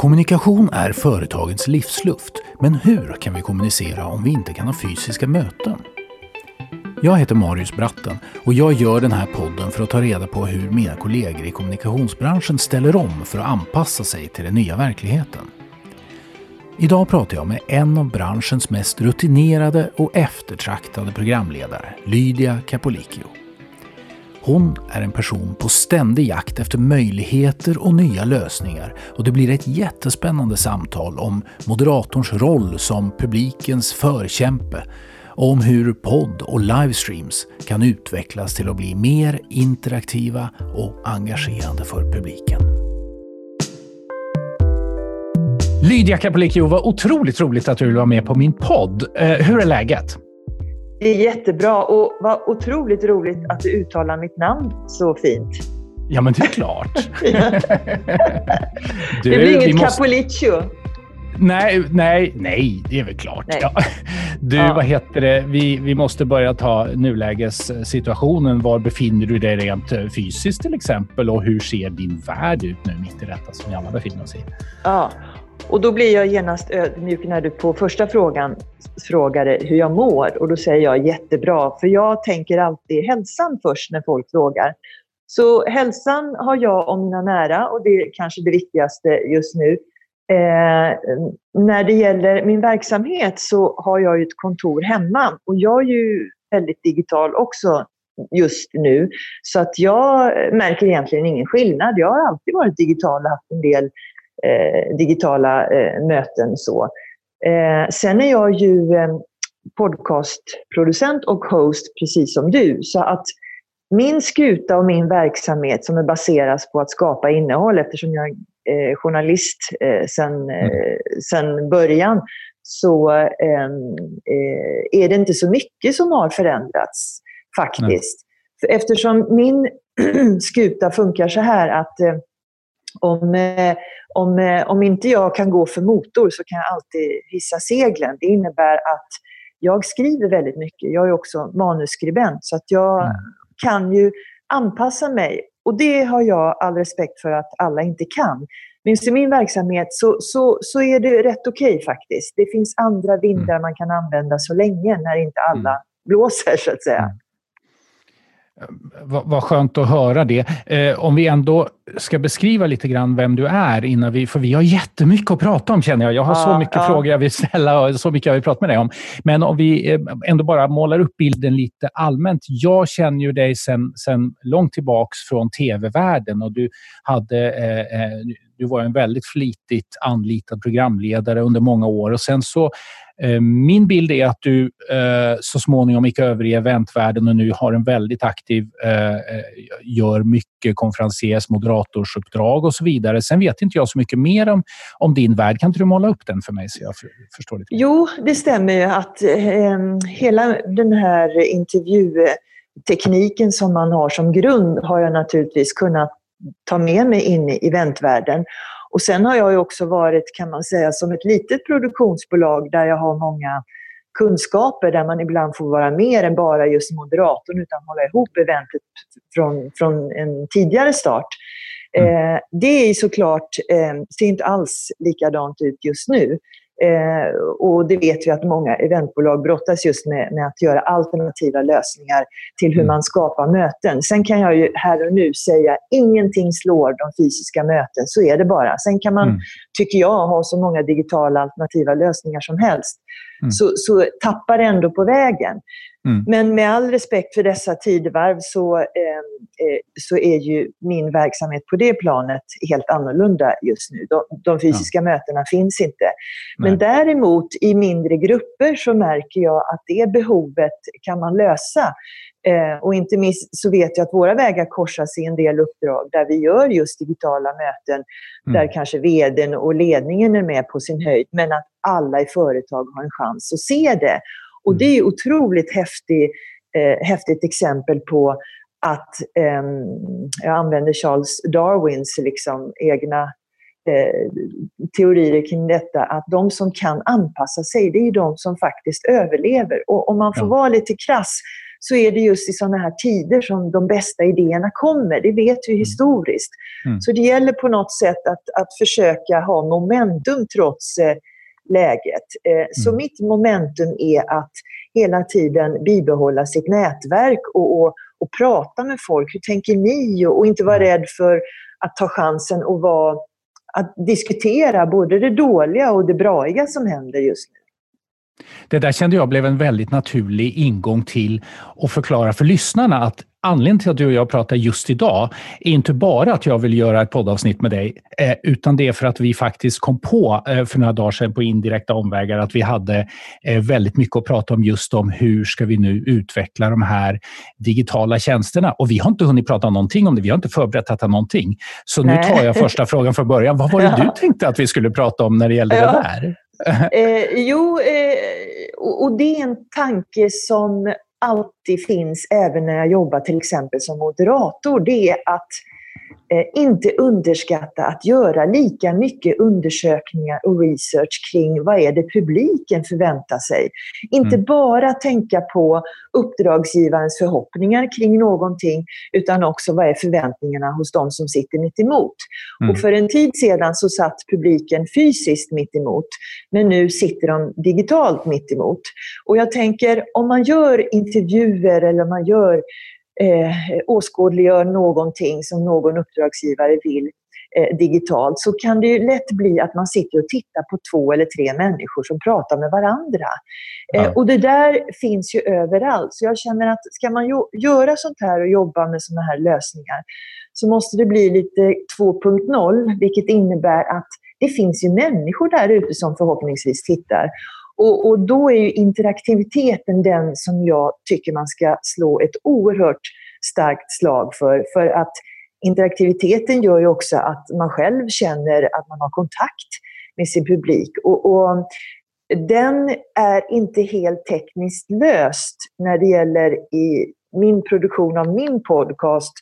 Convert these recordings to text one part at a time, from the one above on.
Kommunikation är företagens livsluft, men hur kan vi kommunicera om vi inte kan ha fysiska möten? Jag heter Marius Bratten och jag gör den här podden för att ta reda på hur mina kollegor i kommunikationsbranschen ställer om för att anpassa sig till den nya verkligheten. Idag pratar jag med en av branschens mest rutinerade och eftertraktade programledare, Lydia Capolicchio. Hon är en person på ständig jakt efter möjligheter och nya lösningar och det blir ett jättespännande samtal om moderatorns roll som publikens förkämpe och om hur podd och livestreams kan utvecklas till att bli mer interaktiva och engagerande för publiken. Lydia Capolicchio, vad otroligt roligt att du vill vara med på min podd. Eh, hur är läget? Det är jättebra och vad otroligt roligt att du uttalar mitt namn så fint. Ja, men det är klart. du, det blir inget måste... Capoliccio. Nej, nej, nej, det är väl klart. Ja. Du, ja. vad heter det? Vi, vi måste börja ta nulägessituationen. Var befinner du dig rent eh, fysiskt till exempel? Och hur ser din värld ut nu mitt i detta som vi alla befinner oss i? Ja, och då blir jag genast ödmjuk när du på första frågan frågade hur jag mår. Och då säger jag jättebra, för jag tänker alltid hälsan först när folk frågar. Så hälsan har jag och mina nära och det är kanske det viktigaste just nu. Eh, när det gäller min verksamhet så har jag ett kontor hemma och jag är ju väldigt digital också just nu. Så att jag märker egentligen ingen skillnad. Jag har alltid varit digital och haft en del eh, digitala eh, möten. Så. Eh, sen är jag ju eh, podcastproducent och host precis som du. Så att min skuta och min verksamhet som är baseras på att skapa innehåll eftersom jag är journalist eh, sen, mm. sen början så ehm, är det inte så mycket som har förändrats faktiskt. Mm. Eftersom min skuta funkar så här att om, om, om inte jag kan gå för motor så kan jag alltid hissa seglen. Det innebär att jag skriver väldigt mycket. Jag är också manusskribent så att jag mm. kan ju anpassa mig. Och det har jag all respekt för att alla inte kan. Men i min verksamhet så, så, så är det rätt okej okay, faktiskt. Det finns andra vindar mm. man kan använda så länge när inte alla mm. blåser så att säga. Mm. Vad, vad skönt att höra det. Eh, om vi ändå ska beskriva lite grann vem du är innan vi, för vi har jättemycket att prata om känner jag. Jag har så mycket ja. frågor jag vill ställa och så mycket jag vill prata med dig om. Men om vi eh, ändå bara målar upp bilden lite allmänt. Jag känner ju dig sedan långt tillbaks från tv-världen och du, hade, eh, eh, du var en väldigt flitigt anlitad programledare under många år och sen så Eh, min bild är att du eh, så småningom gick över i eventvärlden och nu har en väldigt aktiv, eh, eh gör mycket konferenciers, moderatorsuppdrag och så vidare. Sen vet inte jag så mycket mer om, om din värld. Kan inte du måla upp den för mig så jag förstår lite? Jo, det stämmer ju att eh, hela den här intervjutekniken som man har som grund har jag naturligtvis kunnat ta med mig in i eventvärlden. Och sen har jag också varit, kan man säga, som ett litet produktionsbolag där jag har många kunskaper där man ibland får vara mer än bara just moderatorn utan hålla ihop eventet från, från en tidigare start. Mm. Eh, det är såklart, eh, ser inte alls likadant ut just nu. Eh, och det vet vi att många eventbolag brottas just med, med att göra alternativa lösningar till hur mm. man skapar möten. Sen kan jag ju här och nu säga, ingenting slår de fysiska möten, så är det bara. Sen kan man, mm. tycker jag, ha så många digitala alternativa lösningar som helst. Mm. Så, så tappar det ändå på vägen. Mm. Men med all respekt för dessa tidevarv så, eh, eh, så är ju min verksamhet på det planet helt annorlunda just nu. De, de fysiska ja. mötena finns inte. Nej. Men däremot i mindre grupper så märker jag att det behovet kan man lösa. Eh, och inte minst så vet jag att våra vägar korsas i en del uppdrag där vi gör just digitala möten, mm. där kanske vdn och ledningen är med på sin höjd, men att alla i företag har en chans att se det. Och det är otroligt häftigt, eh, häftigt exempel på att eh, jag använder Charles Darwins liksom, egna eh, teorier kring detta, att de som kan anpassa sig, det är de som faktiskt överlever. Och om man får ja. vara lite krass så är det just i sådana här tider som de bästa idéerna kommer. Det vet vi mm. historiskt. Mm. Så det gäller på något sätt att, att försöka ha momentum trots eh, läget. Eh, så mm. mitt momentum är att hela tiden bibehålla sitt nätverk och, och, och prata med folk. Hur tänker ni? Och, och inte vara rädd för att ta chansen och vara, att diskutera både det dåliga och det braiga som händer just nu. Det där kände jag blev en väldigt naturlig ingång till att förklara för lyssnarna att anledningen till att du och jag pratar just idag är inte bara att jag vill göra ett poddavsnitt med dig, eh, utan det är för att vi faktiskt kom på eh, för några dagar sedan på indirekta omvägar att vi hade eh, väldigt mycket att prata om just om hur ska vi nu utveckla de här digitala tjänsterna. Och vi har inte hunnit prata någonting om det. Vi har inte förberett detta någonting. Så nu tar jag första frågan från början. Vad var det ja. du tänkte att vi skulle prata om när det gällde ja. det där? Eh, jo, eh, och, och det är en tanke som alltid finns även när jag jobbar till exempel som moderator, det är att Eh, inte underskatta att göra lika mycket undersökningar och research kring vad är det publiken förväntar sig. Inte mm. bara tänka på uppdragsgivarens förhoppningar kring någonting, utan också vad är förväntningarna hos de som sitter mitt emot. Mm. Och för en tid sedan så satt publiken fysiskt mitt emot, men nu sitter de digitalt mitt emot. Och jag tänker, om man gör intervjuer eller man gör eh, åskådliggör någonting som någon uppdragsgivare vill eh, digitalt så kan det ju lätt bli att man sitter och tittar på två eller tre människor som pratar med varandra. Eh, ja. och det där finns ju överallt. Så jag känner att ska man göra sånt här och jobba med såna här lösningar så måste det bli lite 2.0, vilket innebär att det finns ju människor där ute som förhoppningsvis tittar. Och, och, då är ju interaktiviteten den som jag tycker man ska slå ett oerhört starkt slag för. För att interaktiviteten gör ju också att man själv känner att man har kontakt med sin publik. Och, och den är inte helt tekniskt löst när det gäller i min produktion av min podcast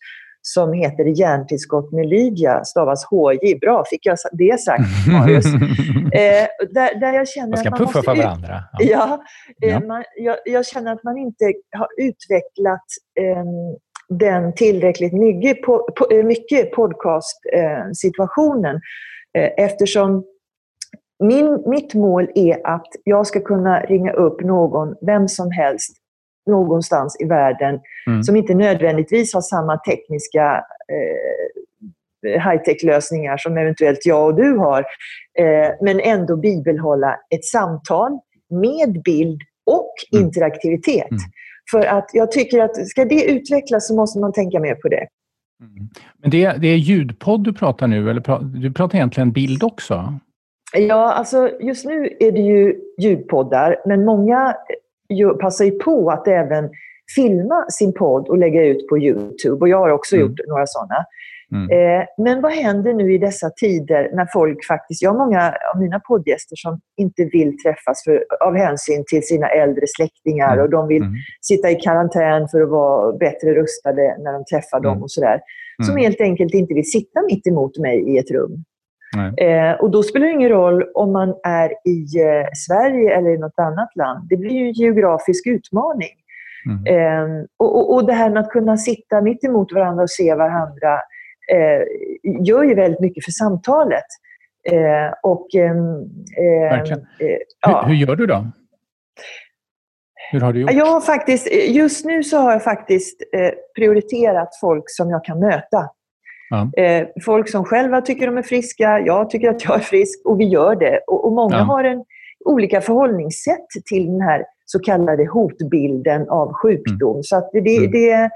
som heter Hjärntillskott med Lydia, stavas HJ. Bra, fick jag det sagt, Marius. eh, där, där jag känner man ska att man puffa för varandra. Ja, ja, eh, ja. Man, jag, jag, känner att man inte har utvecklat eh, den tillräckligt mycket, på, på, eh, mycket podcast-situationen. Eh, eftersom min, mitt mål är att jag ska kunna ringa upp någon, vem som helst, någonstans i världen mm. som inte nödvändigtvis har samma tekniska eh, high-tech-lösningar som eventuellt jag och du har, eh, men ändå bibehålla ett samtal med bild och mm. interaktivitet. Mm. För att jag tycker att ska det utvecklas så måste man tänka mer på det. Mm. Men det, det är ljudpodd du pratar nu, eller du pratar egentligen bild också? Ja, alltså just nu är det ju ljudpoddar, men många passar ju på att även filma sin podd och lägga ut på Youtube. Och jag har också mm. gjort några sådana. Mm. Eh, men vad händer nu i dessa tider när folk faktiskt... Jag har många av mina poddgäster som inte vill träffas för, av hänsyn till sina äldre släktingar mm. och de vill mm. sitta i karantän för att vara bättre rustade när de träffar dem mm. och sådär. Som mm. helt enkelt inte vill sitta mitt emot mig i ett rum. Eh, och då spelar det ingen roll om man är i eh, Sverige eller i något annat land. Det blir ju en geografisk utmaning. Mm. Eh, och, och, det här med att kunna sitta mitt emot varandra och se varandra eh, gör ju väldigt mycket för samtalet. Eh, och, ehm, eh, Verkligen. Ja. Hur, hur gör du då? Hur har du gjort? Jag har faktiskt, just nu så har jag faktiskt prioriterat folk som jag kan möta. Ja. Eh, folk som själva tycker de är friska, jag tycker att jag är frisk och vi gör det. Och, och många ja. har en olika förhållningssätt till den här så kallade hotbilden av sjukdom. Mm. Så att det, mm. det,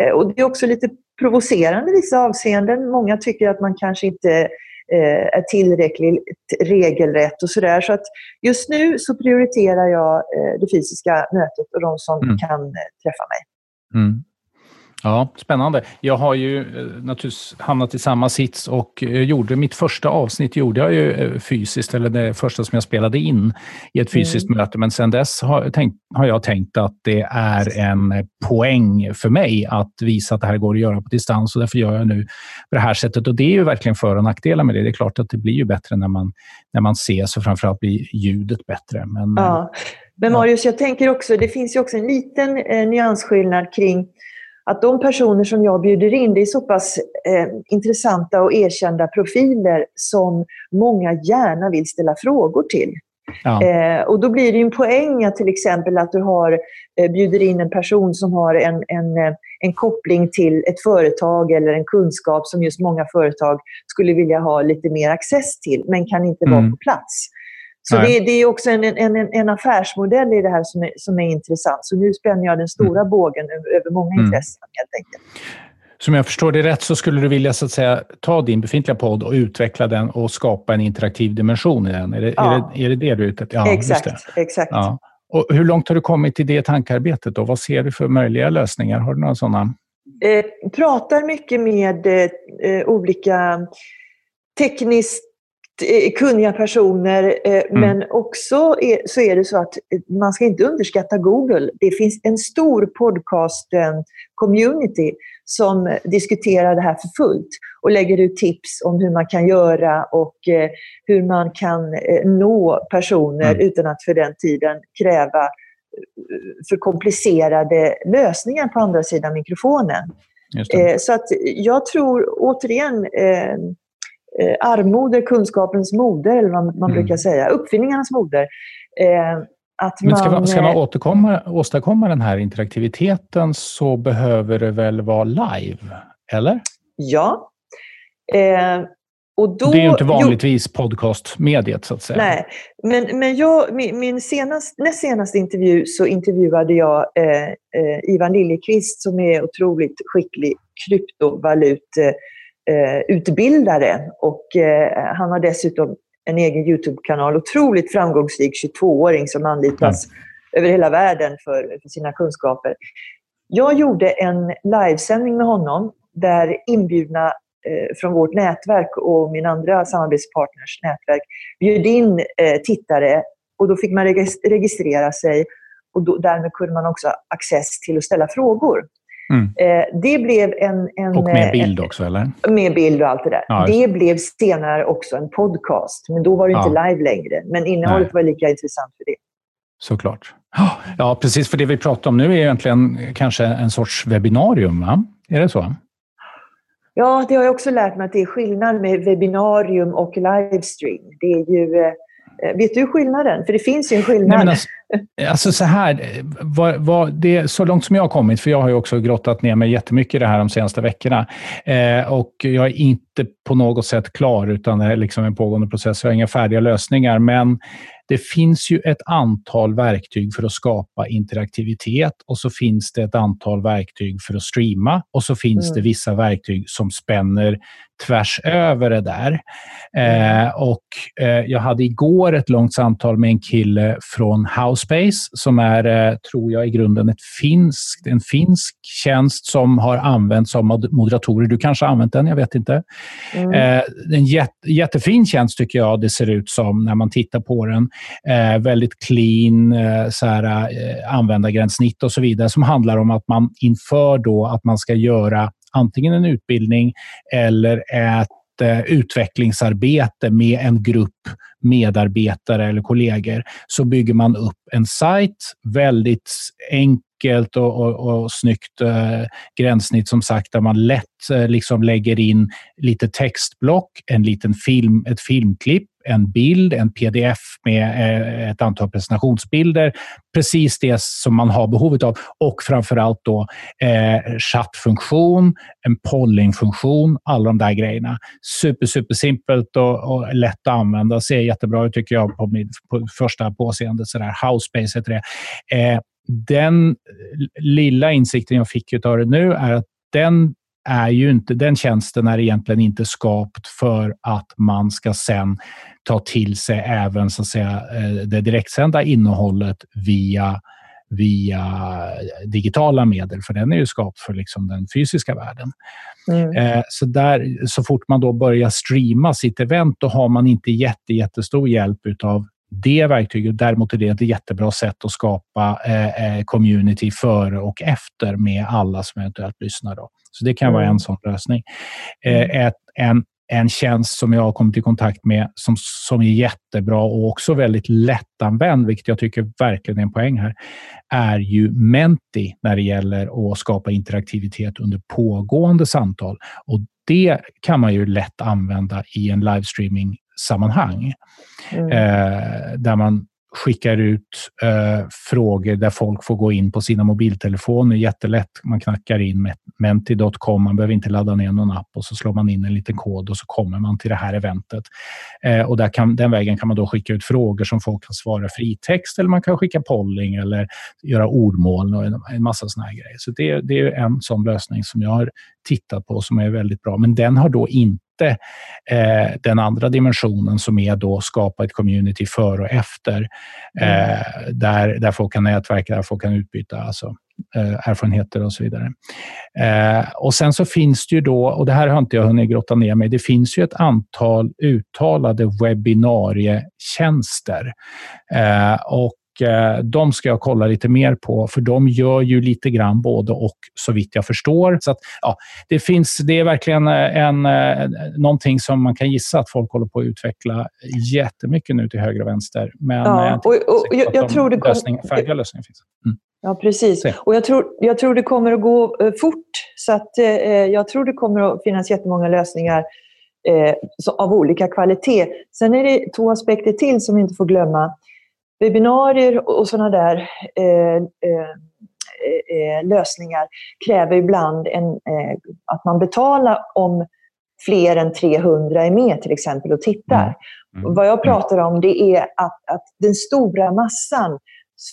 eh, och det är också lite provocerande i vissa avseenden. Många tycker att man kanske inte eh, är tillräckligt regelrätt och sådär. Så att just nu så prioriterar jag det fysiska mötet och de som mm. kan träffa mig. Mm. Ja, spännande. Jag har ju eh, naturligtvis hamnat i samma sits och eh, gjorde mitt första avsnitt gjorde jag ju eh, fysiskt, eller det första som jag spelade in i ett fysiskt mm. möte. Men sen dess har, tänkt, har, jag tänkt att det är en poäng för mig att visa att det här går att göra på distans och därför gör jag nu på det här sättet. Och det är ju verkligen för och nackdelar med det. Det är klart att det blir ju bättre när man, när man ses och framförallt blir ljudet bättre. Men, ja. Men Marius, jag tänker också, det finns ju också en liten eh, nyansskillnad kring att de personer som jag bjuder in, det är så pass eh, intressanta och erkända profiler som många gärna vill ställa frågor till. Ja. Eh, och då blir det en poäng att till exempel att du har, eh, bjuder in en person som har en, en, eh, en koppling till ett företag eller en kunskap som just många företag skulle vilja ha lite mer access till, men kan inte mm. vara på plats. Så det, det, är också en, en, en affärsmodell i det här som är, som är intressant. Så nu spänner jag den stora mm. bågen över, många mm. intressen helt enkelt. Som jag förstår det rätt så skulle du vilja så att säga, ta din befintliga podd och utveckla den och skapa en interaktiv dimension i den. Är det ja. är det, är det, det du är ute efter? Ja, exakt. exakt. Ja. Och hur långt har du kommit i det tankarbetet? Då? Vad ser du för möjliga lösningar? Har du några sådana? Eh, pratar mycket med eh, olika tekniskt kunniga personer, eh, mm. men också är, så är det så att man ska inte underskatta Google. Det finns en stor podcast-community som diskuterar det här för fullt och lägger ut tips om hur man kan göra och eh, hur man kan nå personer mm. utan att för den tiden kräva för komplicerade lösningar på andra sidan mikrofonen. Så att jag tror återigen eh, armod är kunskapens moder, eller vad man mm. brukar säga. Uppfinningarnas moder. Eh, att Men ska man, ska man eh, återkomma, åstadkomma den här interaktiviteten så behöver det väl vara live, eller? Ja. Eh, och då, det är ju inte vanligtvis jo, podcastmediet, så att säga. Nej, men, men jag, min, min senast, näst senaste intervju så intervjuade jag eh, eh, Ivan Liljeqvist som är otroligt skicklig kryptovalut eh, utbildare och eh, han har dessutom en egen YouTube-kanal. Otroligt framgångsrik 22-åring som anlitas mm. över hela världen för, för sina kunskaper. Jag gjorde en livesändning med honom där inbjudna eh, från vårt nätverk och min andra samarbetspartners nätverk bjöd in eh, tittare och då fick man registrera sig och då, därmed kunde man också access till att ställa frågor. Mm. Eh, det blev en, en... Och med bild också, eller? Med bild och allt det där. Ja, det blev senare också en podcast, men då var det inte ja. live längre. Men innehållet Nej. var lika intressant för det. Såklart. Ja, precis. För det vi pratar om nu är egentligen kanske en sorts webbinarium, va? Är det så? Ja, det har jag också lärt mig att det är skillnad med webbinarium och livestream. Det är ju eh, Eh, vet du skillnaden? För det finns ju en skillnad. Nej, alltså, alltså, så här, vad, vad, det, så långt som jag har kommit, för jag har ju också grottat ner mig jättemycket i det här de senaste veckorna. Eh, och jag är inte på något sätt klar, utan det är liksom en pågående process. Jag har inga färdiga lösningar. Men det finns ju ett antal verktyg för att skapa interaktivitet och så finns det ett antal verktyg för att streama och så finns mm. det vissa verktyg som spänner tvärs över det där. Eh, och eh, Jag hade igår ett långt samtal med en kille från Housespace som är, eh, tror jag, i grunden ett finsk, en finsk tjänst som har använts av moderatorer. Du kanske har använt den, jag vet inte. Mm. Eh, en jätte, jättefin tjänst tycker jag det ser ut som när man tittar på den. Eh, väldigt clean eh, så här, eh, användargränssnitt och så vidare som handlar om att man inför då att man ska göra antingen en utbildning eller ett Eh, utvecklingsarbete med en grupp medarbetare eller kollegor så bygger man upp en sajt. Väldigt enkelt och, och, och snyggt eh, gränssnitt som sagt där man lätt eh, liksom lägger in lite textblock, en liten film, ett filmklipp en bild, en pdf med eh, ett antal presentationsbilder. Precis det som man har behovet av. Och framförallt då eh, chattfunktion, en pollingfunktion, alla de där grejerna. Super, super simpelt och, och lätt att använda. Ser jättebra ut tycker jag på, min, på första påseendet. Housespace heter det. Eh, den eh, lilla insikten jag fick av det nu är att den är ju inte, den tjänsten är egentligen inte skapt för att man ska sen ta till sig även så att säga, eh, det direktsända innehållet via, via digitala medel, för den är ju skapt för liksom den fysiska världen. Mm. Eh, så, där, så fort man då börjar streama sitt event, då har man inte jätte, jättestor hjälp av det verktyget. Däremot är det ett jättebra sätt att skapa eh, eh, community före och efter med alla som eventuellt lyssnar. Då. Så det kan mm. vara en sån lösning. Eh, mm. ett, en en tjänst som jag har kommit i kontakt med som, som är jättebra och också väldigt lättanvänd, vilket jag tycker verkligen är en poäng här, är ju Menti när det gäller att skapa interaktivitet under pågående samtal. Och det kan man ju lätt använda i en livestreaming-sammanhang. Mm. Eh, där man skickar ut eh, frågor där folk får gå in på sina mobiltelefoner. Jättelätt. Man knackar in menti.com. Man behöver inte ladda ner någon app och så slår man in en liten kod och så kommer man till det här eventet. Eh, och där kan, den vägen kan man då skicka ut frågor som folk kan svara fritext eller man kan skicka polling eller göra ordmål och en, en massa såna här grejer. Så det, det är en sån lösning som jag har tittat på som är väldigt bra. Men den har då inte inte eh, den andra dimensionen som är då skapa ett community före och efter. Mm. Eh, där, där folk kan nätverka, där folk kan utbyta alltså, eh, erfarenheter och så vidare. Eh, och Sen så finns det ju då, och det här har inte jag hunnit grotta ner mig, det finns ju ett antal uttalade webbinarietjänster. Eh, och Eh, de ska jag kolla lite mer på, för de gör ju lite grann både och, så vitt jag förstår. Så att, ja, det, finns, det är verkligen eh, en, eh, någonting som man kan gissa att folk håller på att utveckla jättemycket nu till höger och vänster. Men ja, jag, och, och, jag, jag tror det kom... lösning, färdiga lösningar finns. Mm. Ja, precis. Och jag tror, jag tror det kommer att gå fort. Så att, eh, jag tror det kommer att finnas jättemånga lösningar eh, av olika kvalitet. Sen är det två aspekter till som vi inte får glömma webbinarier och sådana där eh, eh, eh, lösningar kräver ibland en, eh, att man betalar om fler än 300 är med till exempel och tittar. Mm. Mm. Vad jag pratar om det är att, att den stora massan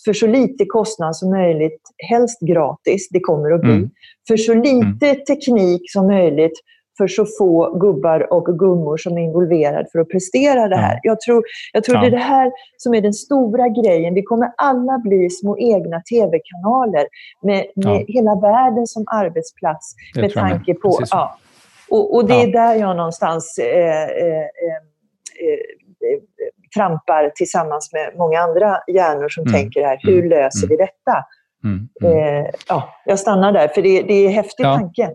för så lite kostnad som möjligt, helst gratis, det kommer att bli, mm. för så lite mm. teknik som möjligt för så få gubbar och gummor som är involverade för att prestera det här. Ja. Jag tror, jag tror ja. det är det här som är den stora grejen. Vi kommer alla bli små egna tv-kanaler med, med ja. hela världen som arbetsplats det med tanke på... Ja. Och, och, det är där jag någonstans eh, eh, eh, eh, trampar tillsammans med många andra hjärnor som mm. tänker här, hur mm. löser mm. vi detta? Mm. mm. Eh, ja, jag stannar där, för det, det är en häftig tanke.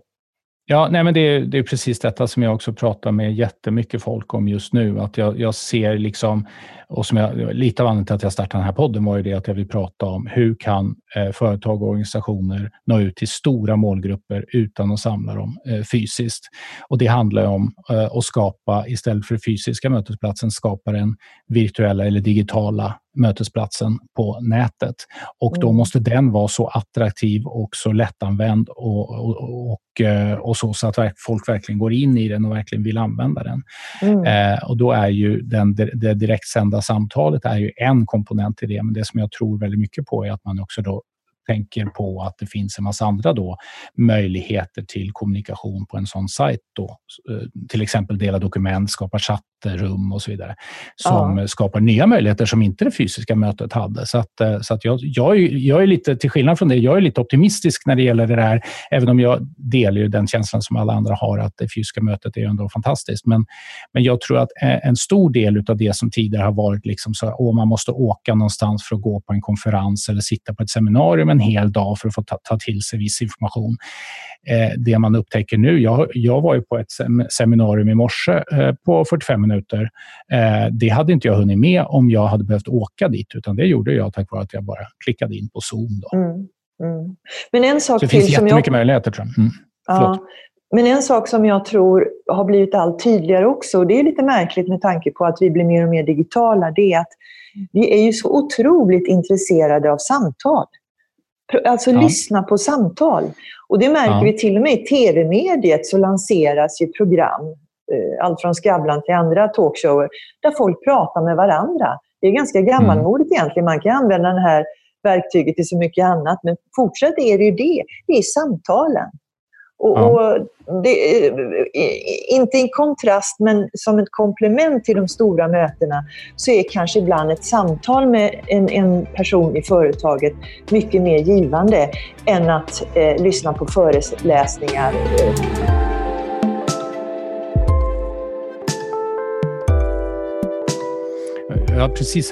Ja, nej, men det är, det är precis detta som jag också pratar med jättemycket folk om just nu. Att jag, jag ser liksom, och som jag, lite av anledningen till att jag startade den här podden var ju det att jag vill prata om hur kan eh, företag och organisationer nå ut till stora målgrupper utan att samla dem eh, fysiskt. Och det handlar om eh, att skapa, istället för fysiska mötesplatsen, skapa den virtuella eller digitala mötesplatsen på nätet. Och då mm. måste den vara så attraktiv och så lättanvänd och, och, och, eh, och, så, så att folk verkligen går in i den och verkligen vill använda den. Mm. Eh, och då är ju den, det direktsända samtalet är ju en komponent i det, men det som jag tror väldigt mycket på är att man också då tänker på att det finns en massa andra då, möjligheter till kommunikation på en sån sajt. Då. Eh, till exempel dela dokument, skapa chattrum och så vidare. Som ja. skapar nya möjligheter som inte det fysiska mötet hade. Så, att, eh, så att jag, jag, är, jag är lite, till skillnad från det, jag är lite optimistisk när det gäller det där. Även om jag delar ju den känslan som alla andra har att det fysiska mötet är ändå fantastiskt. Men, men jag tror att eh, en stor del av det som tidigare har varit liksom så att man måste åka någonstans för att gå på en konferens eller sitta på ett seminarium en hel dag för att få ta, ta till sig viss information. Eh, det man upptäcker nu, jag, jag var ju på ett seminarium i morse eh, på 45 minuter. Eh, det hade inte jag hunnit med om jag hade behövt åka dit, utan det gjorde jag tack vare att jag bara klickade in på Zoom. Då. Mm, mm. Men en sak Så det till finns jättemycket jag... möjligheter, tror jag. Mm. Ja. Men en sak som jag tror har blivit allt tydligare också, och det är lite märkligt med tanke på att vi blir mer och mer digitala, det är att vi är ju så otroligt intresserade av samtal. Alltså ja. lyssna på samtal. Och det märker ja. vi till och med i tv-mediet så lanseras ju program, allt från Skavlan till andra talkshower, där folk pratar med varandra. Det är ganska gammalmodigt mm. egentligen. Man kan använda det här verktyget till så mycket annat, men fortsatt är det ju det. Det är samtalen. Och, ja. och det, inte i kontrast, men som ett komplement till de stora mötena så är kanske ibland ett samtal med en, en person i företaget mycket mer givande än att eh, lyssna på föreläsningar. Jag har precis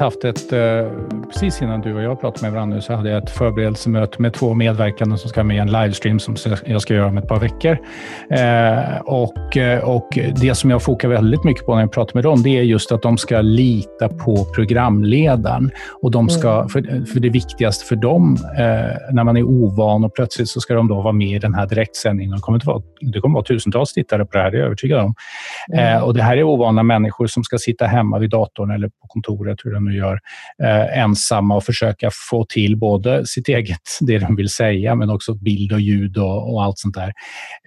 eh, precis innan du och jag pratade med varandra så hade jag ett förberedelsemöte med två medverkande som ska med i en livestream som jag ska göra om ett par veckor. Eh, och, eh, och Det som jag fokar väldigt mycket på när jag pratar med dem, det är just att de ska lita på programledaren. Och de ska, mm. för, för det viktigaste för dem, eh, när man är ovan och plötsligt så ska de då vara med i den här direktsändningen. Det kommer, att vara, det kommer att vara tusentals tittare på det här, det är jag övertygad om. Mm. Eh, och Det här är ovana människor som ska sitta hemma vid datorn eller på kontoret, hur de nu gör, eh, ensamma och försöka få till både sitt eget, det de vill säga, men också bild och ljud och, och allt sånt där.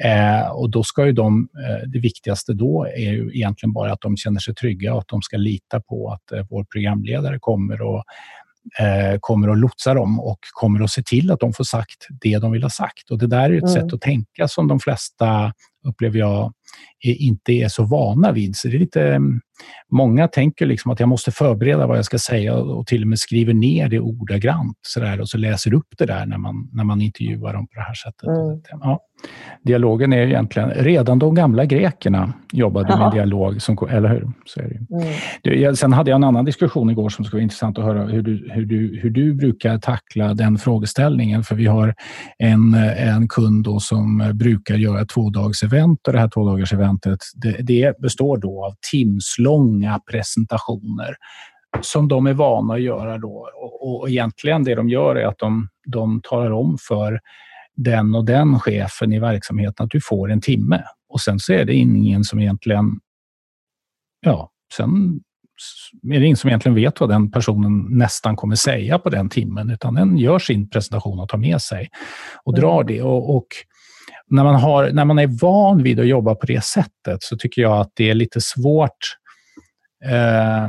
Eh, och då ska ju de, eh, det viktigaste då är ju egentligen bara att de känner sig trygga och att de ska lita på att eh, vår programledare kommer och eh, kommer att lotsa dem och kommer att se till att de får sagt det de vill ha sagt. Och Det där är ett mm. sätt att tänka som de flesta, upplever jag, inte är så vana vid. Så det är lite, mm, många tänker liksom att jag måste förbereda vad jag ska säga och till och med skriver ner det ordagrant så där, och så läser upp det där när man, när man intervjuar dem på det här sättet. Mm. Ja. Dialogen är egentligen, redan de gamla grekerna jobbade Aha. med dialog, som, eller hur? Så är det. Mm. Du, sen hade jag en annan diskussion igår som skulle vara intressant att höra hur du, hur, du, hur du brukar tackla den frågeställningen. För vi har en, en kund som brukar göra tvådags-event och det här tvådagars-eventet det, det består då av timslånga presentationer som de är vana att göra. Då. Och, och egentligen det de gör är att de, de talar om för den och den chefen i verksamheten att du får en timme. Och sen så är det ingen som egentligen... Ja, sen är det ingen som egentligen vet vad den personen nästan kommer säga på den timmen, utan den gör sin presentation och tar med sig och drar mm. det. Och, och när, man har, när man är van vid att jobba på det sättet så tycker jag att det är lite svårt eh,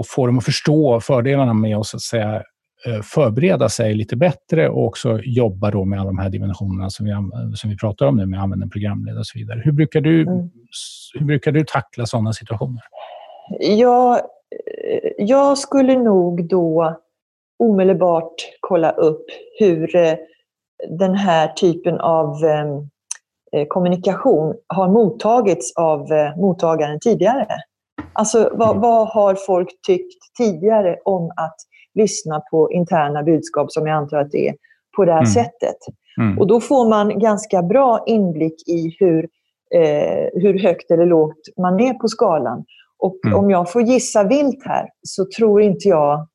att få dem att förstå fördelarna med att, så att säga, Eh, förbereda sig lite bättre och också jobba då med alla de här dimensionerna som vi, som vi pratar om nu med använda programledare och så vidare. Hur brukar du, mm. hur brukar du tackla sådana situationer? Ja, eh, jag skulle nog då omedelbart kolla upp hur eh, den här typen av kommunikation har mottagits av mottagaren tidigare. Alltså vad, mm. vad har folk tyckt tidigare om att lyssna på interna budskap, som jag antar att det är, på det här mm. sättet. Mm. Och då får man ganska bra inblick i hur, eh, hur högt eller lågt man är på skalan. Och mm. om jag får gissa vilt här, så tror inte jag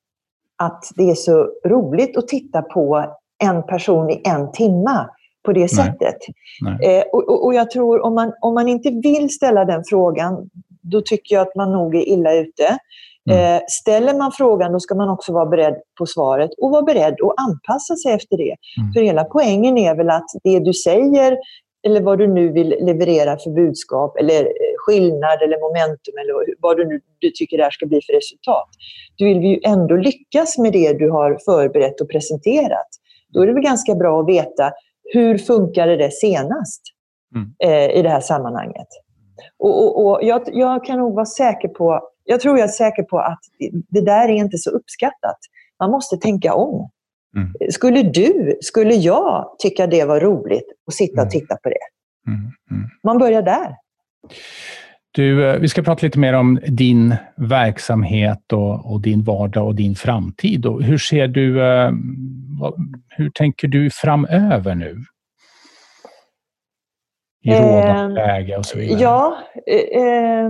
att det är så roligt att titta på en person i en timme på det Nej. sättet. Nej. Eh, och, och, jag tror om man, om man inte vill ställa den frågan, då tycker jag att man nog är illa ute. Mm. Eh, ställer man frågan, då ska man också vara beredd på svaret och vara beredd att anpassa sig efter det. Mm. För hela poängen är väl att det du säger, eller vad du nu vill leverera för budskap, eller eh, skillnad eller momentum, eller vad du nu du tycker det här ska bli för resultat. Du vill ju ändå lyckas med det du har förberett och presenterat. Då är det väl ganska bra att veta hur funkade det senast mm. eh, i det här sammanhanget. Och, och, och jag, jag, kan nog vara säker på jag tror jag är säker på att det där är inte så uppskattat. Man måste tänka om. Mm. Skulle du, skulle jag tycka det var roligt att sitta och mm. titta på det? Mm. Mm. Man börjar där. Du, eh, vi ska prata lite mer om din verksamhet och, och din vardag och din framtid. Och hur ser du, eh, hur tänker du framöver nu? I rådande eh, läge och så vidare. Ja, eh, eh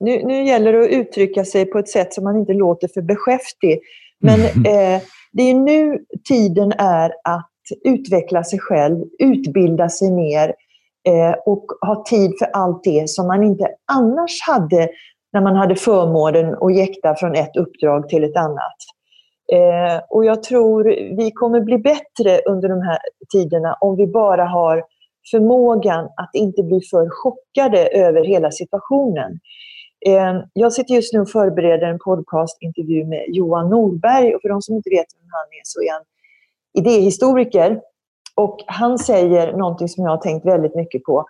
nu, nu gäller det att uttrycka sig på ett sätt som man inte låter för beskäftig. Men mm. eh, det är nu tiden är att utveckla sig själv, utbilda sig mer Eh, och ha tid för allt det som man inte annars hade när man hade förmånen att jäkta från ett uppdrag till ett annat. Eh, och jag tror vi kommer bli bättre under de här tiderna om vi bara har förmågan att inte bli för chockade över hela situationen. Eh, jag sitter just nu och förbereder en podcastintervju med Johan Norberg. Och för de som inte vet vem han är så är han idéhistoriker. Och han säger någonting som jag har tänkt väldigt mycket på.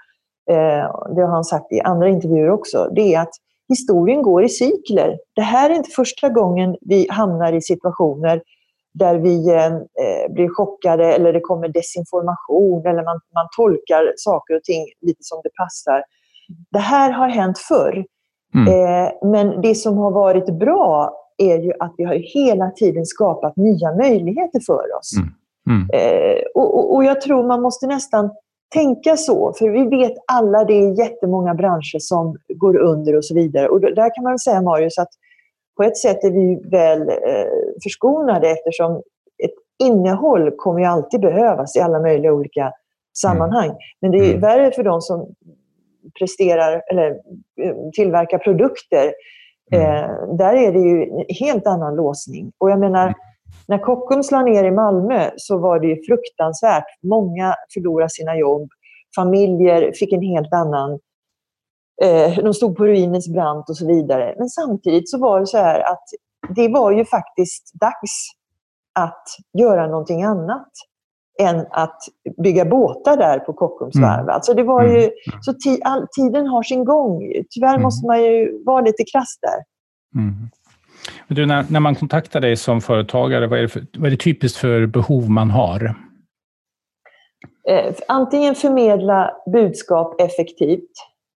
Ehm, det har han sagt i andra intervjuer också. Det är att historien går i cykler. Det här är inte första gången vi hamnar i situationer där vi eh, blir chockade eller det kommer desinformation eller man, man tolkar saker och ting lite som det passar. Det här har hänt förr. Mm. Eh, men det som har varit bra är ju att vi har hela tiden skapat nya möjligheter för oss. Mm. Mm. Eh, och, och, jag tror man måste nästan tänka så, för vi vet alla, det är jättemånga branscher som går under och så vidare. Och där kan man säga, Marius, att på ett sätt är vi väl eh, förskonade eftersom ett innehåll kommer ju alltid behövas i alla möjliga olika sammanhang. Mm. Men det är mm. värre för de som presterar eller eh, tillverkar produkter. Mm. Eh, där är det ju en helt annan låsning. Och jag menar, mm. När Kockums la ner i Malmö så var det ju fruktansvärt. Många förlorade sina jobb. Familjer fick en helt annan eh, de stod på ruinens brant och så vidare. Men samtidigt så var det så här att det var ju faktiskt dags att göra någonting annat än att bygga båtar där på Kockums mm. varv. Alltså det var ju, mm. så all, tiden har sin gång. Tyvärr mm. måste man ju vara lite krass där. Mm. Men du, när, när man kontaktar dig som företagare, vad är, det för, vad är det typiskt för behov man har? Eh, antingen förmedla budskap effektivt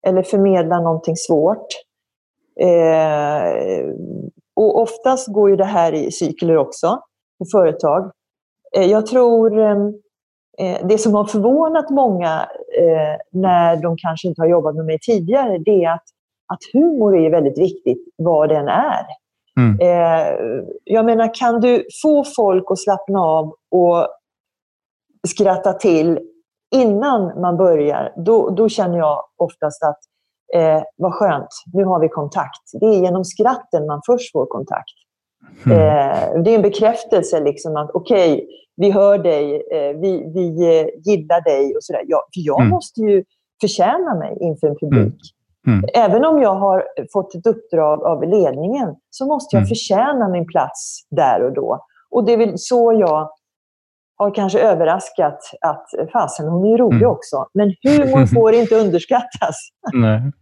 eller förmedla någonting svårt. Eh, och oftast går ju det här i cykler också för företag. Eh, jag tror det som har förvånat många när de kanske inte har jobbat med mig tidigare, det är att, att humor är väldigt viktigt, vad den är. Mm. Jag menar, kan du få folk att slappna av och skratta till innan man börjar, då, då känner jag oftast att eh, vad skönt, nu har vi kontakt. Det är genom skratten man först får kontakt. Mm. Eh, det är en bekräftelse liksom att okej, okay, vi hör dig, eh, vi, vi eh, gillar dig och sådär. Ja, för jag mm. måste ju förtjäna mig inför en publik. Mm. Även om jag har fått ett uppdrag av ledningen så måste jag mm. förtjäna min plats där och då. Och det är väl så jag har kanske överraskat att fasen, hon är rolig mm. också. Men humor får inte underskattas. Nej.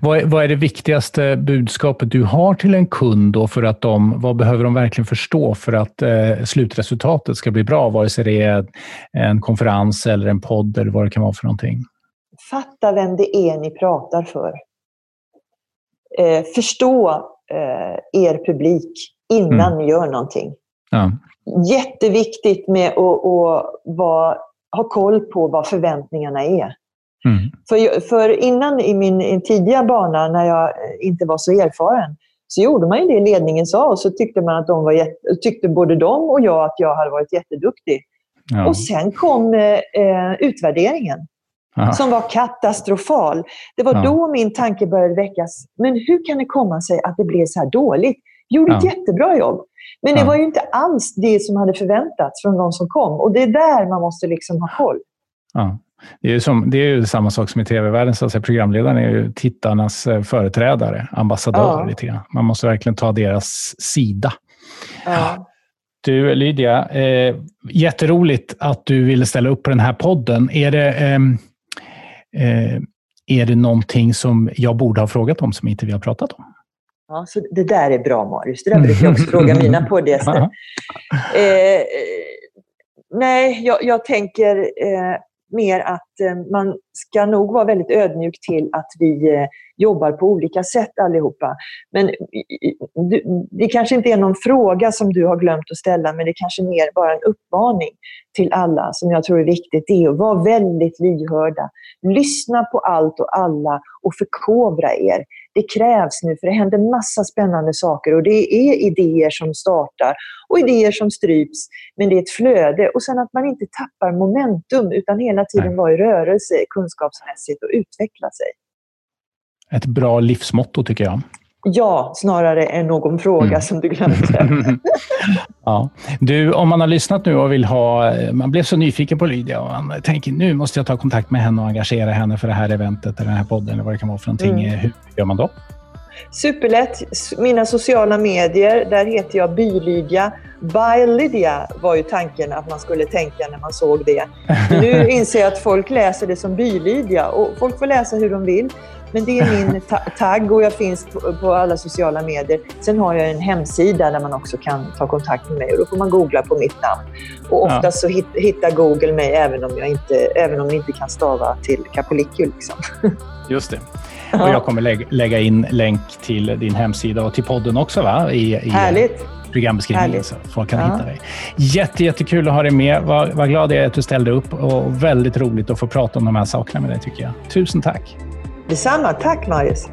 Vad är, vad är, det viktigaste budskapet du har till en kund då för att de, vad behöver de verkligen förstå för att eh, slutresultatet ska bli bra, vare sig det är en konferens eller en podd eller vad det kan vara för någonting? Fatta vem det är ni pratar för. Eh, förstå eh, er publik innan mm. ni gör någonting. Ja. Jätteviktigt med att, att vara, ha koll på vad förväntningarna är. Mm. För, för innan i min tidiga bana, när jag inte var så erfaren, så gjorde man ju det ledningen sa och så tyckte, man att de var jätte, tyckte både de och jag att jag hade varit jätteduktig. Ja. Och sen kom eh, utvärderingen. Aha. som var katastrofal. Det var ja. då min tanke började väckas. Men hur kan det komma sig att det blev så här dåligt? Gjorde ja. ett jättebra jobb. Men det var ju inte alls det som hade förväntats från de som kom. Och det är där man måste liksom ha koll. Ja. Det är, ju som, det är samma sak som i tv-världen. Så att säga, programledaren är ju tittarnas eh, företrädare, ambassadör. Ja. Man måste verkligen ta deras sida. Ja. Du, Lydia, eh, jätteroligt att du ville ställa upp på den här podden. Är det, ehm, eh, är det någonting som jag borde ha frågat om som inte vi har pratat om? Ja, så det där är bra, Marius. Det där brukar jag också fråga mina poddgäster. Eh, nej, jag, jag tänker eh, mer att eh, man ska nog vara väldigt ödmjuk till att vi eh, jobbar på olika sätt allihopa. Men det kanske inte är någon fråga som du har glömt att ställa, men det kanske mer bara en uppmaning till alla som jag tror är viktigt. Det är att vara väldigt lyhörda. Lyssna på allt och alla och förkovra er det krävs nu, för det händer massa spännande saker och det är idéer som startar och idéer som stryps, men det är ett flöde. Och sen att man inte tappar momentum, utan hela tiden vara i rörelse kunskapsmässigt och utveckla sig. Ett bra livsmotto tycker jag. Ja, snarare än någon fråga mm. som du glömde. ja. Du, om man har lyssnat nu och vill ha... Man blev så nyfiken på Lydia och man tänker nu måste jag ta kontakt med henne och engagera henne för det här eventet eller den här podden eller vad det kan vara för någonting. Mm. Hur gör man då? Superlätt. Mina sociala medier, där heter jag Bylydia. By Lydia var ju tanken att man skulle tänka när man såg det. nu inser jag att folk läser det som Bylydia och folk får läsa hur de vill. Men det är min ta tagg och jag finns på, på, alla sociala medier. Sen har jag en hemsida där man också kan ta kontakt med mig och då får man googla på mitt namn. Och oftast ja. så hit, hittar Google mig även om, jag inte, även om ni inte kan stava till Capolicchio. Liksom. Just det. Och jag kommer lägga, lägga in länk till din hemsida och till podden också va? I, i Härligt. programbeskrivningen Härligt. så folk kan ja. hitta dig. Jätte, jättekul att ha dig med. Vad, vad glad jag är att du ställde upp och väldigt roligt att få prata om de här sakerna med dig tycker jag. Tusen tack. Detsamma. Tack Marius.